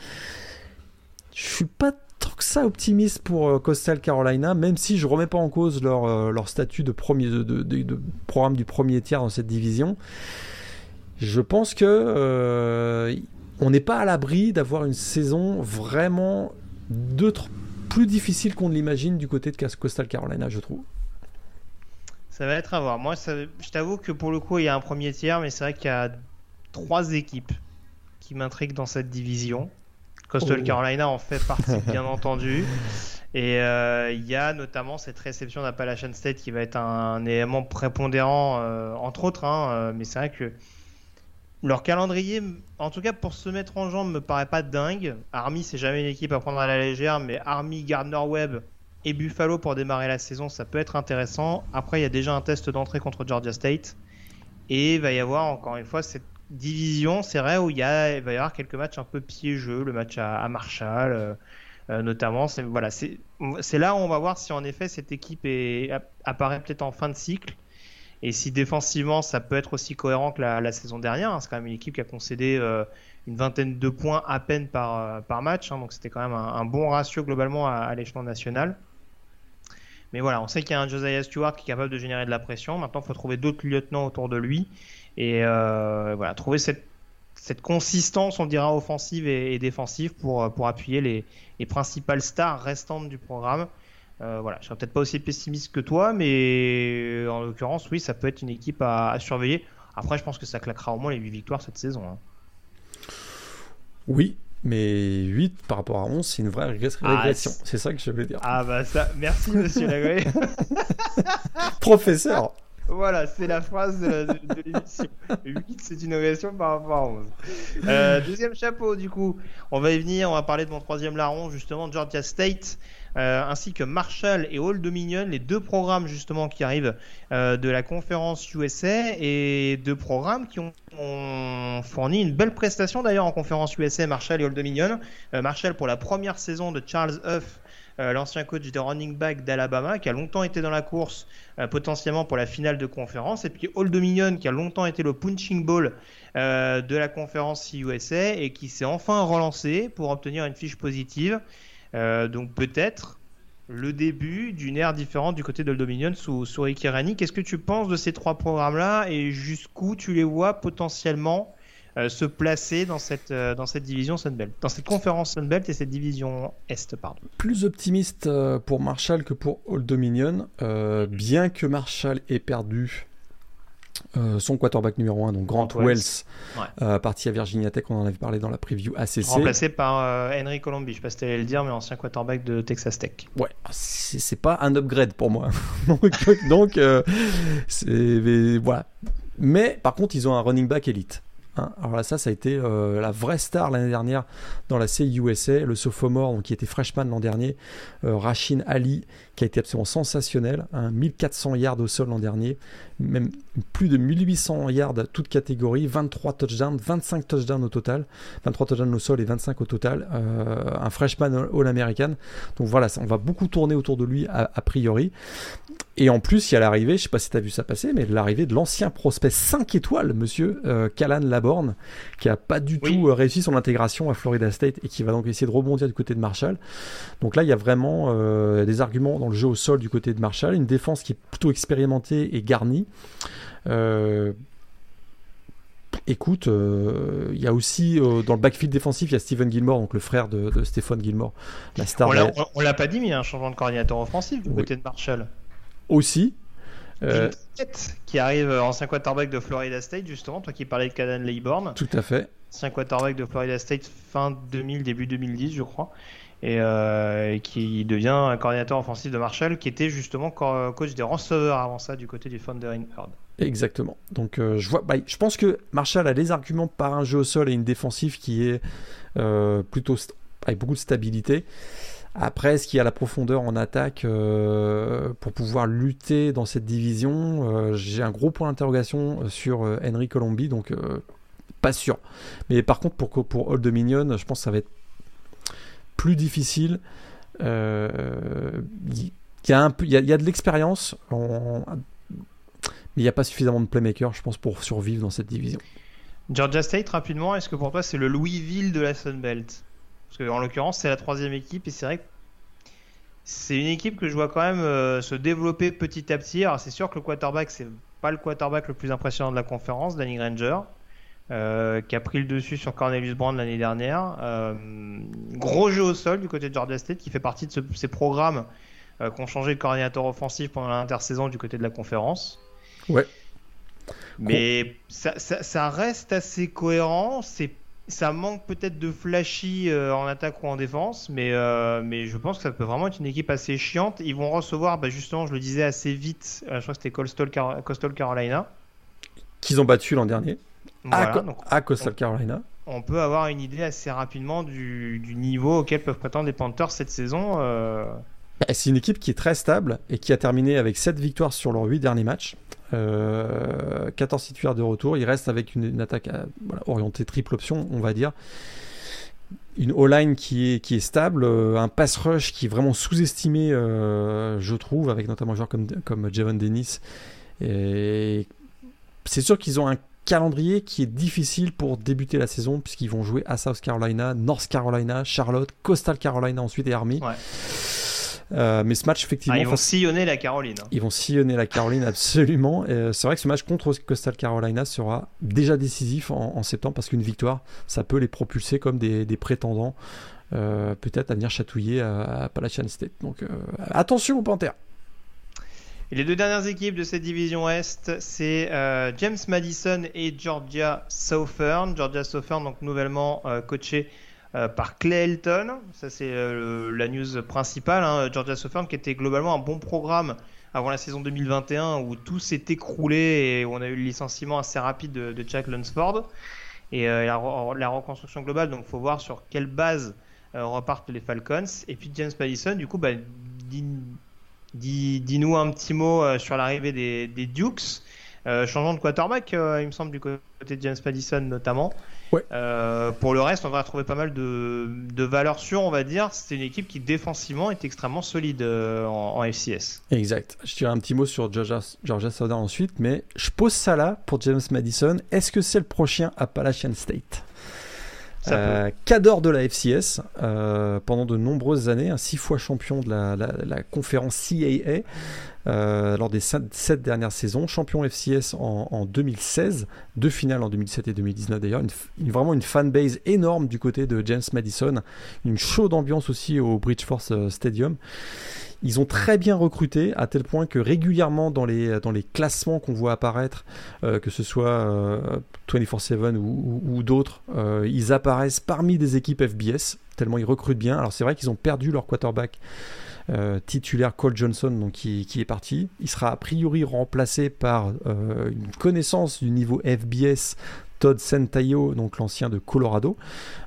je suis pas tant que ça optimiste pour euh, Coastal Carolina, même si je remets pas en cause leur, euh, statut de, programme du premier tiers dans cette division. Je pense que euh, on n'est pas à l'abri d'avoir une saison vraiment plus difficile qu'on ne l'imagine du côté de Coastal Carolina, je trouve. Ça va être à voir. Moi, je t'avoue que pour le coup, il y a un premier tiers, mais c'est vrai qu'il y a trois équipes qui m'intriguent dans cette division. Coastal oh. Carolina en fait partie, bien entendu. Et euh, il y a notamment cette réception d'Appalachian State qui va être un, élément prépondérant, euh, entre autres. Hein, euh, mais c'est vrai que leur calendrier, en tout cas pour se mettre en jambe, me paraît pas dingue. Army, c'est jamais une équipe à prendre à la légère, mais Army, Gardner-Webb et Buffalo pour démarrer la saison, ça peut être intéressant. Après, il y a déjà un test d'entrée contre Georgia State. Et il va y avoir encore une fois cette division, c'est vrai, où il, y a, il va y avoir quelques matchs un peu piégeux, le match à, Marshall euh, euh, notamment. C'est, voilà, c'est, là où on va voir si en effet cette équipe est, apparaît peut-être en fin de cycle. Et si défensivement ça peut être aussi cohérent que la, saison dernière, hein. c'est quand même une équipe qui a concédé euh, une vingtaine de points à peine par, par match, hein. donc c'était quand même un, bon ratio globalement à, l'échelon national. Mais voilà, on sait qu'il y a un Josiah Stewart qui est capable de générer de la pression. Maintenant, il faut trouver d'autres lieutenants autour de lui. Et euh, voilà, trouver cette, cette consistance, on dira, offensive et, défensive pour, pour appuyer les, les, principales stars restantes du programme. Euh, voilà, je serais peut-être pas aussi pessimiste que toi, mais en l'occurrence, oui, ça peut être une équipe à, surveiller. Après, je pense que ça claquera au moins les 8 victoires cette saison. Hein. Oui, mais 8 par rapport à 11, c'est une vraie ah, régression. c'est ça que je voulais dire. Ah bah ça, merci monsieur Lagré. Professeur. Voilà, c'est la phrase de, l'émission. 8, c'est une ovation par rapport à 11. Euh, deuxième chapeau, du coup, on va y venir. On va parler de mon troisième larron, justement, Georgia State. Euh, ainsi que Marshall et Old Dominion, les deux programmes justement qui arrivent euh, de la conférence USA et deux programmes qui ont, fourni une belle prestation d'ailleurs en conférence USA, Marshall et Old Dominion. Marshall pour la première saison de Charles Huff euh, l'ancien coach de running back d'Alabama, qui a longtemps été dans la course euh, potentiellement pour la finale de conférence, et puis Old Dominion, qui a longtemps été le punching ball euh, de la conférence USA et qui s'est enfin relancé pour obtenir une fiche positive. donc peut-être le début d'une ère différente du côté d'Old Dominion sous, sous Ricky Rani. Qu'est-ce que tu penses de ces trois programmes-là et jusqu'où tu les vois potentiellement euh, se placer dans cette, euh, dans cette division Sunbelt, dans cette conférence Sunbelt et cette division Est. Pardon. Plus optimiste euh, pour Marshall que pour Old Dominion, bien que Marshall ait perdu son quarterback numéro 1, donc Grant, Wells, parti à Virginia Tech, on en avait parlé dans la preview ACC. Remplacé par Henry Colombi, je sais pas si tu allais le dire, mais ancien quarterback de Texas Tech. Ouais, c'est pas un upgrade pour moi. donc, voilà. Mais par contre, ils ont un running back élite Hein. Alors là, ça, ça a été euh, la vraie star l'année dernière dans la CUSA, le sophomore, donc, qui était freshman l'an dernier, euh, Rachin Ali, qui a été absolument sensationnel, 1400 hein. yards au sol l'an dernier, même plus de 1800 yards toutes catégories, 23 touchdowns, 25 touchdowns au total, 23 touchdowns au sol et 25 au total, euh, un freshman all-american. Donc voilà, on va beaucoup tourner autour de lui a, priori. Et en plus, il y a l'arrivée, je ne sais pas si tu as vu ça passer, mais l'arrivée de l'ancien prospect 5 étoiles, monsieur euh, Callan Qui a pas du tout euh, réussi son intégration à Florida State et qui va donc essayer de rebondir du côté de Marshall. Donc là, il y a vraiment des arguments dans le jeu au sol du côté de Marshall, une défense qui est plutôt expérimentée et garnie. Euh, écoute, euh, il y a aussi euh, dans le backfield défensif, il y a Steven Gilmore, donc le frère de, de Stéphane Gilmore, la star. On l'a pas dit, mais il y a un changement de coordinateur offensif du côté de Marshall. Aussi. Qui arrive ancien quarterback de Florida State, justement, toi qui parlais de Caden Layborn. Tout à fait. Ancien quarterback de Florida State fin 2000, début 2010, je crois et, euh, qui devient un coordinateur offensif de Marshall, qui était justement coach des receveurs avant ça du côté du Thundering Herd. Exactement. Donc euh, je vois, bah, je pense que Marshall a les arguments par un jeu au sol et une défensive qui est euh, plutôt avec beaucoup de stabilité. Après, est-ce qu'il y a la profondeur en attaque pour pouvoir lutter dans cette division J'ai un gros point d'interrogation sur Henry Colombi, donc pas sûr. Mais par contre, pour, pour Old Dominion, je pense que ça va être plus difficile. Euh, il y, peu, il y, a, de l'expérience, mais il n'y a pas suffisamment de playmakers, je pense, pour survivre dans cette division. Georgia State, rapidement, est-ce que pour toi c'est le Louisville de la Sun Belt Parce qu'en l'occurrence, c'est la troisième équipe et c'est vrai que c'est une équipe que je vois quand même euh, se développer petit à petit. Alors c'est sûr que le quarterback, c'est pas le quarterback le plus impressionnant de la conférence, Danny Granger. Euh, qui a pris le dessus sur Cornelius Brand l'année dernière. Euh, gros jeu au sol du côté de Georgia State qui fait partie de ces programmes qui ont changé de coordinateur offensif pendant l'intersaison du côté de la conférence. Ouais. Mais ça, reste assez cohérent. C'est ça manque peut-être de flashy en attaque ou en défense, mais, mais je pense que ça peut vraiment être une équipe assez chiante. Ils vont recevoir, bah, justement, je le disais assez vite, je crois que c'était Coastal, Coastal Carolina. Qu'ils ont battu l'an dernier à, Coastal Carolina. On peut avoir une idée assez rapidement du, niveau auquel peuvent prétendre les Panthers cette saison. Euh. Bah, c'est une équipe qui est très stable et qui a terminé avec 7 victoires sur leurs 8 derniers matchs. 14 euh, titulaires de retour. Il reste avec une, attaque euh, orientée triple option, on va dire. Une O-line qui est, qui est stable, un pass rush qui est vraiment sous-estimé, je trouve, avec notamment un joueur comme, comme Javon Dennis. C'est sûr qu'ils ont un calendrier qui est difficile pour débuter la saison puisqu'ils vont jouer à South Carolina, North Carolina, Charlotte, Coastal Carolina ensuite et Army. Euh, mais ce match, effectivement. Ah, ils vont sillonner la Caroline. Hein. Ils vont sillonner la Caroline, absolument. Euh, c'est vrai que ce match contre Coastal Carolina sera déjà décisif en, septembre parce qu'une victoire, ça peut les propulser comme des, prétendants, euh, peut-être à venir chatouiller à, à Appalachian State. Donc attention aux Panthers. Et les deux dernières équipes de cette division Est, c'est euh, James Madison et Georgia Southern. Georgia Southern, donc nouvellement coaché euh, par Clay Elton. Ça, c'est la news principale. Hein. Georgia Southern qui était globalement un bon programme avant la saison 2021 où tout s'est écroulé et on a eu le licenciement assez rapide de, Jack Lunsford. Et la, reconstruction globale, donc il faut voir sur quelle base repartent les Falcons. Et puis James Madison, du coup, bah, Dis-nous un petit mot euh, sur l'arrivée des, Dukes. Euh, changeant de quarterback, euh, il me semble, du côté de James Madison notamment. Pour le reste, on va retrouver pas mal de, valeurs sûres, on va dire. C'est une équipe qui défensivement est extrêmement solide en, FCS. Exact. Je dirais un petit mot sur Georgia, Georgia Southern ensuite, mais je pose ça là pour James Madison. Est-ce que c'est le prochain Appalachian State? Euh, Cador de la FCS euh, pendant de nombreuses années, un six fois champion de la, conférence CAA euh, lors des sept, dernières saisons, champion FCS en, 2016, deux finales en 2007 et 2019 d'ailleurs, vraiment une fanbase énorme du côté de James Madison, une chaude ambiance aussi au Bridgeforce Stadium. Ils ont très bien recruté à tel point que régulièrement dans les, dans les classements qu'on voit apparaître, euh, que ce soit euh, 24-7 ou, d'autres, euh, ils apparaissent parmi des équipes FBS, tellement ils recrutent bien. Alors c'est vrai qu'ils ont perdu leur quarterback. Euh, titulaire Cole Johnson donc qui, qui, est parti. Il sera a priori remplacé par une connaissance du niveau FBS Todd Sentayo, donc l'ancien de Colorado,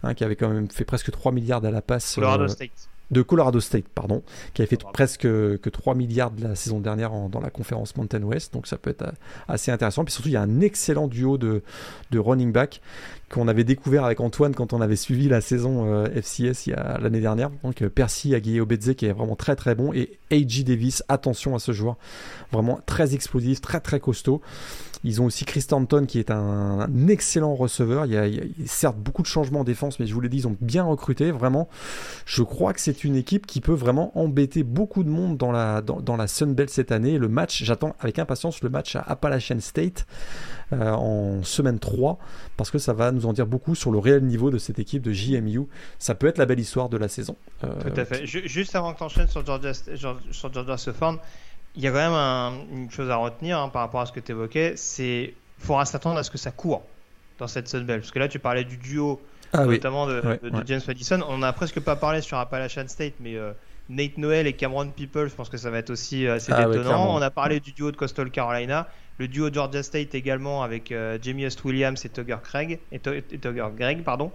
hein, qui avait quand même fait presque 3 milliards à la passe. Colorado State de Colorado State, pardon, qui avait fait presque que 3 milliards de la saison dernière dans la conférence Mountain West, donc ça peut être assez intéressant. Puis surtout, il y a un excellent duo de, de running back qu'on avait découvert avec Antoine quand on avait suivi la saison FCS y a l'année dernière. Donc Percy Aguier-Obedze qui est vraiment très très bon et A.J. Davis, attention à ce joueur, vraiment très explosif, très très costaud. Ils ont aussi Chris Stanton qui est un, excellent receveur. Il y, a, certes beaucoup de changements en défense, mais je vous l'ai dit, ils ont bien recruté. Vraiment, je crois que c'est une équipe qui peut vraiment embêter beaucoup de monde dans la, dans, dans cette année. Le match, j'attends avec impatience le match à Appalachian State euh, en semaine 3 parce que ça va nous en dire beaucoup sur le réel niveau de cette équipe de JMU. Ça peut être la belle histoire de la saison. Euh, Tout à fait. Juste avant que tu enchaînes sur Georgia, sur Georgia il y a quand même une chose à retenir hein, par rapport à ce que tu évoquais, c'est qu'il faudra s'attendre à ce que ça court dans cette Sunbelt. Parce que là, tu parlais du duo, ah notamment de, James Madison. On n'a presque pas parlé sur Appalachian State, mais euh, Nate Noel et Cameron People, je pense que ça va être aussi assez ah détonnant. on a parlé du duo de Coastal Carolina, le duo Georgia State également avec euh, Jamie Hust Williams et Tugger Craig, et, Tugger Gregg, pardon.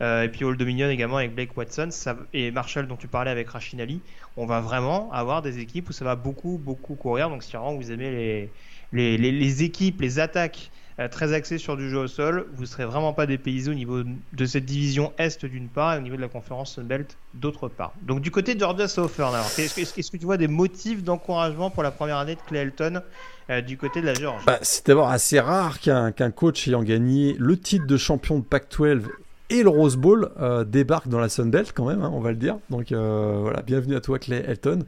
et puis Old Dominion également avec Blake Watson et Marshall dont tu parlais avec Rachid Ali on va vraiment avoir des équipes où ça va beaucoup, beaucoup courir. Donc, si vraiment vous aimez les, les, équipes, les attaques euh, très axées sur du jeu au sol, vous ne serez vraiment pas dépaysé au niveau de cette division Est d'une part et au niveau de la conférence Sunbelt d'autre part. Donc, du côté Georgia Southern, est-ce que, tu vois des motifs d'encouragement pour la première année de Clayton euh, du côté de la bah, C'est d'abord assez rare qu'un coach ayant gagné le titre de champion de Pac-12 et le Rose Bowl euh, débarque dans la Sun Belt quand même, hein, on va le dire. Donc euh, voilà, bienvenue à toi Clay Elton.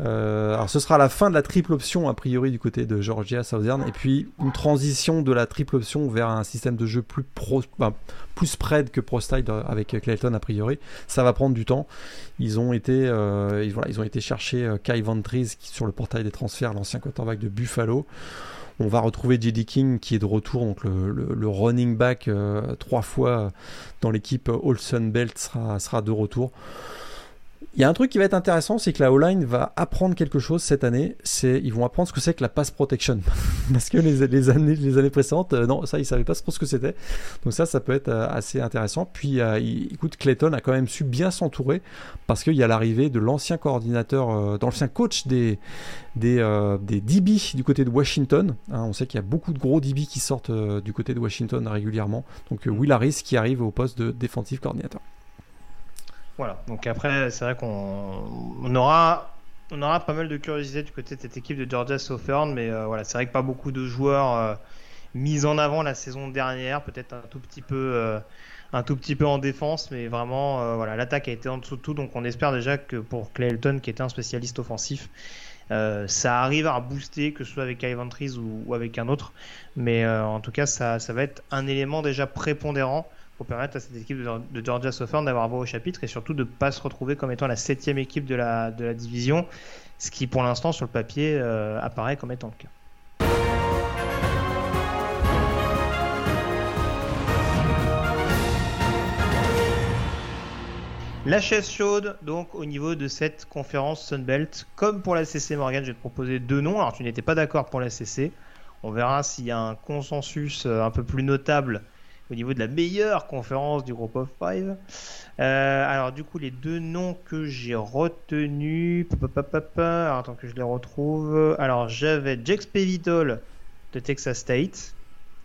Euh, alors ce sera la fin de la triple option a priori du côté de Georgia Southern et puis une transition de la triple option vers un système de jeu plus pro, plus spread que pro style avec Clayton a priori. Ça va prendre du temps. Ils ont été, ils, voilà, ils ont été chercher Kai Ventries qui sur le portail des transferts, l'ancien quarterback de Buffalo. On va retrouver J.D. King qui est de retour, donc le, running back euh, trois fois dans l'équipe Olsen Belt sera de retour. Il y a un truc qui va être intéressant, c'est que la O-line va apprendre quelque chose cette année. C'est ils vont apprendre ce que c'est que la pass protection, parce que les, les, années les années précédentes, euh, non, ça ils savaient pas trop ce que c'était. Donc ça, ça peut être euh, assez intéressant. Puis, euh, écoute, Clayton a quand même su bien s'entourer, parce qu'il y a l'arrivée de l'ancien coordinateur, l'ancien coach des des, des DB du côté de Washington. Hein, on sait qu'il y a beaucoup de gros DB qui sortent du côté de Washington régulièrement. Donc Will Harris qui arrive au poste de défensif coordinateur. Voilà, donc après, c'est vrai qu'on aura, on aura pas mal de curiosité du côté de cette équipe de Georgia Southern, mais euh, voilà, c'est vrai que pas beaucoup de joueurs euh, mis en avant la saison dernière, peut-être un tout petit peu. Euh, un tout petit peu en défense, mais vraiment, voilà, l'attaque a été en dessous de tout, donc on espère déjà que pour Clayton, qui était un spécialiste offensif, ça arrive à booster, que ce soit avec Ivan Trees ou, avec un autre. Mais en tout cas, ça, ça, va être un élément déjà prépondérant pour permettre à cette équipe de, Georgia Southern d'avoir voix au chapitre et surtout de ne pas se retrouver comme étant la septième équipe de la, division, ce qui pour l'instant sur le papier euh, apparaît comme étant le cas. La chaise chaude, donc au niveau de cette conférence Sunbelt, comme pour la CC Morgan, je vais te proposer deux noms. Alors tu n'étais pas d'accord pour la CC. On verra s'il y a un consensus euh, un peu plus notable au niveau de la meilleure conférence du groupe of five. Euh, alors du coup les deux noms que j'ai retenus, alors, attends que je les retrouve. Alors j'avais Jax Pevitol de Texas State.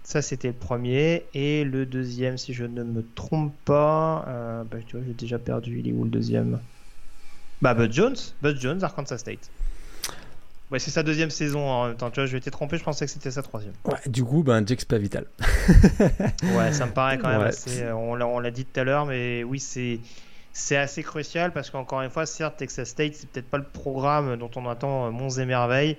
Ça c'était le premier et le deuxième si je ne me trompe pas, euh, bah, tu vois j'ai déjà perdu. Il est où le deuxième? Bah Bud Jones, Bud Jones Arkansas State. Ouais, c'est sa deuxième saison en même temps. Tu vois, je été trompé, je pensais que c'était sa troisième. Ouais, du coup, ben, Jax pas vital. ouais, ça me paraît quand même assez. Euh, on l'a dit tout à l'heure, mais oui, c'est. C'est assez crucial parce qu'encore une fois, certes, Texas State, c'est peut-être pas le programme dont on attend euh, monts et merveilles,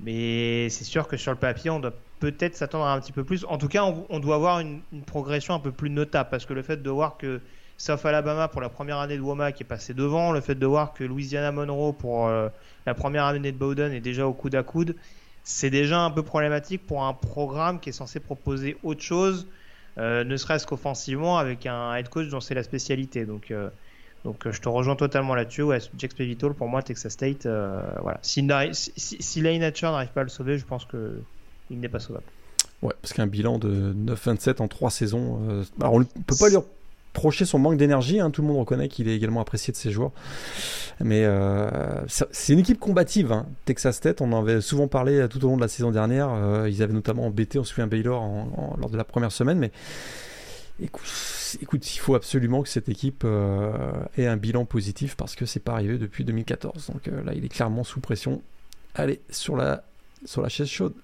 mais c'est sûr que sur le papier, on doit peut-être s'attendre à un petit peu plus. En tout cas, on, doit avoir une, une, progression un peu plus notable parce que le fait de voir que South Alabama pour la première année de Womack est passé devant, le fait de voir que Louisiana Monroe pour euh, la première année de Bowden est déjà au coude à coude, c'est déjà un peu problématique pour un programme qui est censé proposer autre chose, euh, ne serait-ce qu'offensivement avec un head coach dont c'est la spécialité. Donc, euh, donc je te rejoins totalement là-dessus. Ouais, Jack pour moi, Texas State, voilà. Si, si, si Lane n'arrive pas à le sauver, je pense qu'il n'est pas sauvable. Ouais, parce qu'un bilan de 9-27 en 3 saisons, euh, alors on ne peut pas lui reprocher son manque d'énergie, hein, tout le monde reconnaît qu'il est également apprécié de ses joueurs. Mais euh, c'est une équipe combative, hein. Texas Tech, on en avait souvent parlé tout au long de la saison dernière, euh, ils avaient notamment embêté, on se souvient Baylor lors de la première semaine, mais écoute, écoute, il faut absolument que cette équipe ait un bilan positif parce que c'est pas arrivé depuis 2014. Donc là, il est clairement sous pression. Allez, sur la, sur la chaise chaude.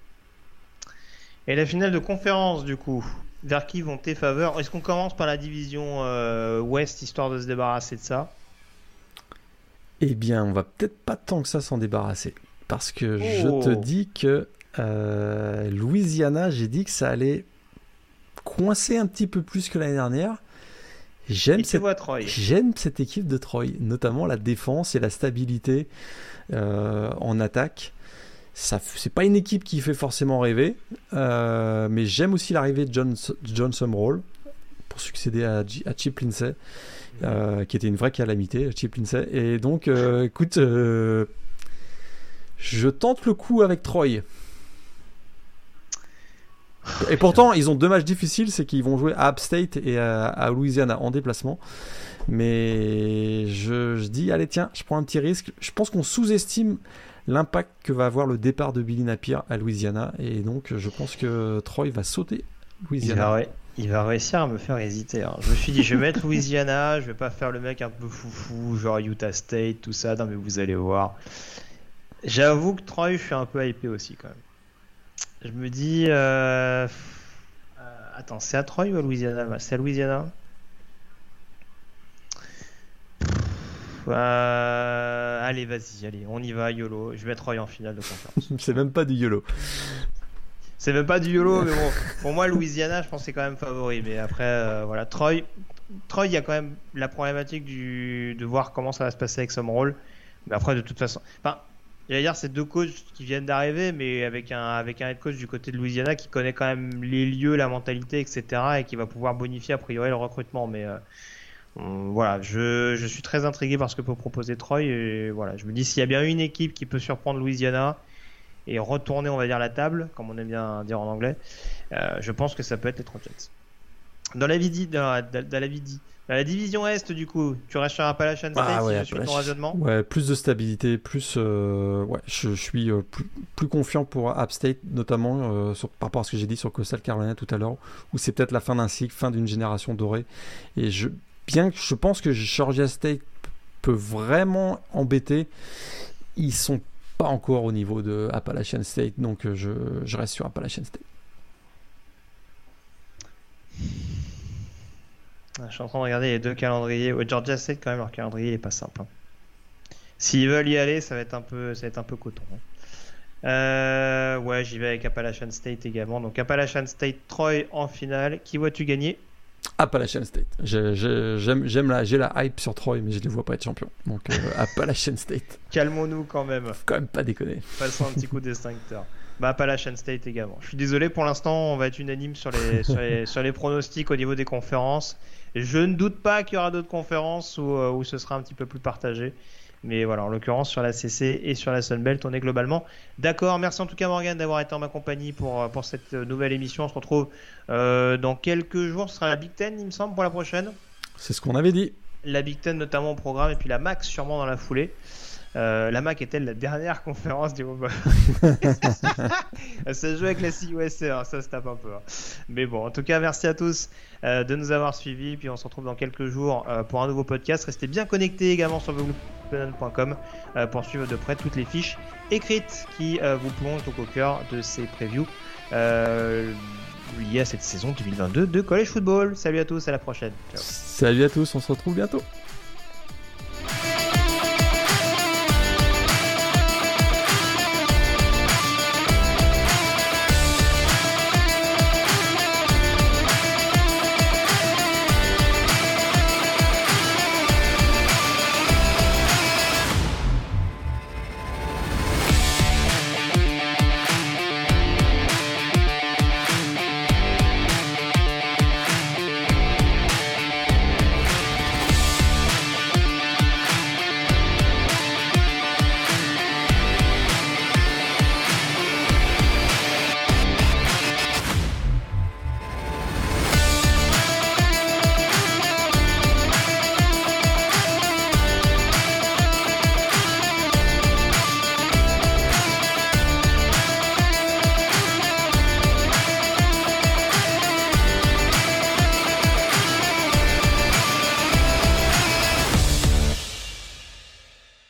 Et la finale de conférence, du coup, vers qui vont tes faveurs Est-ce qu'on commence par la division euh, Ouest, histoire de se débarrasser de ça Eh bien, on va peut-être pas tant que ça s'en débarrasser. Parce que je te oh. dis que euh, Louisiana, j'ai dit que ça allait coincer un petit peu plus que l'année dernière. J'aime cette, j'aime cette équipe de Troy, notamment la défense et la stabilité euh, en attaque ça c'est pas une équipe qui fait forcément rêver, euh, mais j'aime aussi l'arrivée de John, John pour succéder à, à Chip Lindsay, euh, qui était une vraie calamité, Chip Lindsay. Et donc, euh, écoute, je tente le coup avec Troy. Et pourtant, ils ont deux matchs difficiles, c'est qu'ils vont jouer à App State et à, Louisiana en déplacement. Mais je, je, dis, allez tiens, je prends un petit risque. Je pense qu'on sous-estime l'impact que va avoir le départ de Billy Napier à Louisiana. Et donc, je pense que Troy va sauter Louisiana. Il va, réussir à me faire hésiter. Hein. Je me suis dit, je vais mettre Louisiana, je vais pas faire le mec un peu foufou, genre Utah State, tout ça. Non, mais vous allez voir. J'avoue que Troy, je suis un peu hypé aussi quand même. Je me dis. Euh, euh, attends, c'est à Troy ou à Louisiana? C'est à Louisiana? Euh, allez, vas-y, allez, on y va, YOLO. Je vais être Roy en finale de conférence. c'est même pas du YOLO. C'est même pas du YOLO, mais bon, pour moi, Louisiana, je pense c'est quand même favori. Mais après, euh, voilà, Troy, Troy, il y a quand même la problématique du, de voir comment ça va se passer avec Summerall. Mais après, de toute façon, enfin, il y a dire c'est deux coachs qui viennent d'arriver, mais avec un avec un head coach du côté de Louisiana qui connaît quand même les lieux, la mentalité, etc. et qui va pouvoir bonifier a priori le recrutement. Mais euh, voilà, je, je, suis très intrigué par ce que peut proposer Troy. Et voilà, je me dis s'il y a bien une équipe qui peut surprendre Louisiana et retourner, on va dire, la table, comme on aime bien dire en anglais, euh, je pense que ça peut être les Trojans. Dans la, vie dans, la, dans, la, dans la division Est, du coup, tu restes sur Appalachian State ah, ouais, si ton raisonnement Ouais, plus de stabilité, plus. Euh, ouais, je, suis plus, plus, confiant pour App State, notamment sur, par rapport à ce que j'ai dit sur Coastal Carolina tout à l'heure, où c'est peut-être la fin d'un cycle, fin d'une génération dorée. Et je, bien que je pense que Georgia State peut vraiment embêter, ils sont pas encore au niveau de Appalachian State, donc euh, je, reste sur Appalachian State. Ah, je suis en train de regarder les deux calendriers. Georgia State, quand même, leur calendrier n'est pas simple. Hein. S'ils veulent y aller, ça va être un peu, ça va être un peu coton. Hein. Euh, ouais, j'y vais avec Appalachian State également. Donc Appalachian State, Troy en finale. Qui vois-tu gagner? Appalachian State. J'aime la, j'ai la hype sur Troy, mais je ne les vois pas être champion. Donc euh, Appalachian State. Calmons-nous quand même. Faut quand même pas déconner. Passons un petit coup d'extincteur. Bah Appalachian State également. Je suis désolé pour l'instant, on va être unanime sur les, sur les, sur les pronostics au niveau des conférences. Je ne doute pas qu'il y aura d'autres conférences où, euh, où ce sera un petit peu plus partagé. Mais voilà, en l'occurrence, sur la CC et sur la Sunbelt, on est globalement d'accord. Merci en tout cas, Morgan, d'avoir été en ma compagnie pour, pour cette nouvelle émission. On se retrouve euh, dans quelques jours. Ce sera la Big Ten, il me semble, pour la prochaine. C'est ce qu'on avait dit. La Big Ten, notamment au programme, et puis la Max, sûrement dans la foulée. Euh, la Mac est-elle la dernière conférence du moment? Ça joue avec la CUSC, hein, ça se tape un peu. Hein. Mais bon, en tout cas, merci à tous euh, de nous avoir suivis. Puis on se retrouve dans quelques jours euh, pour un nouveau podcast. Restez bien connectés également sur vlogplan.com pour suivre de près toutes les fiches écrites qui vous plongent au cœur de ces previews liées à cette saison 2022 de College Football. Salut à tous, à la prochaine. Salut à tous, on se retrouve bientôt.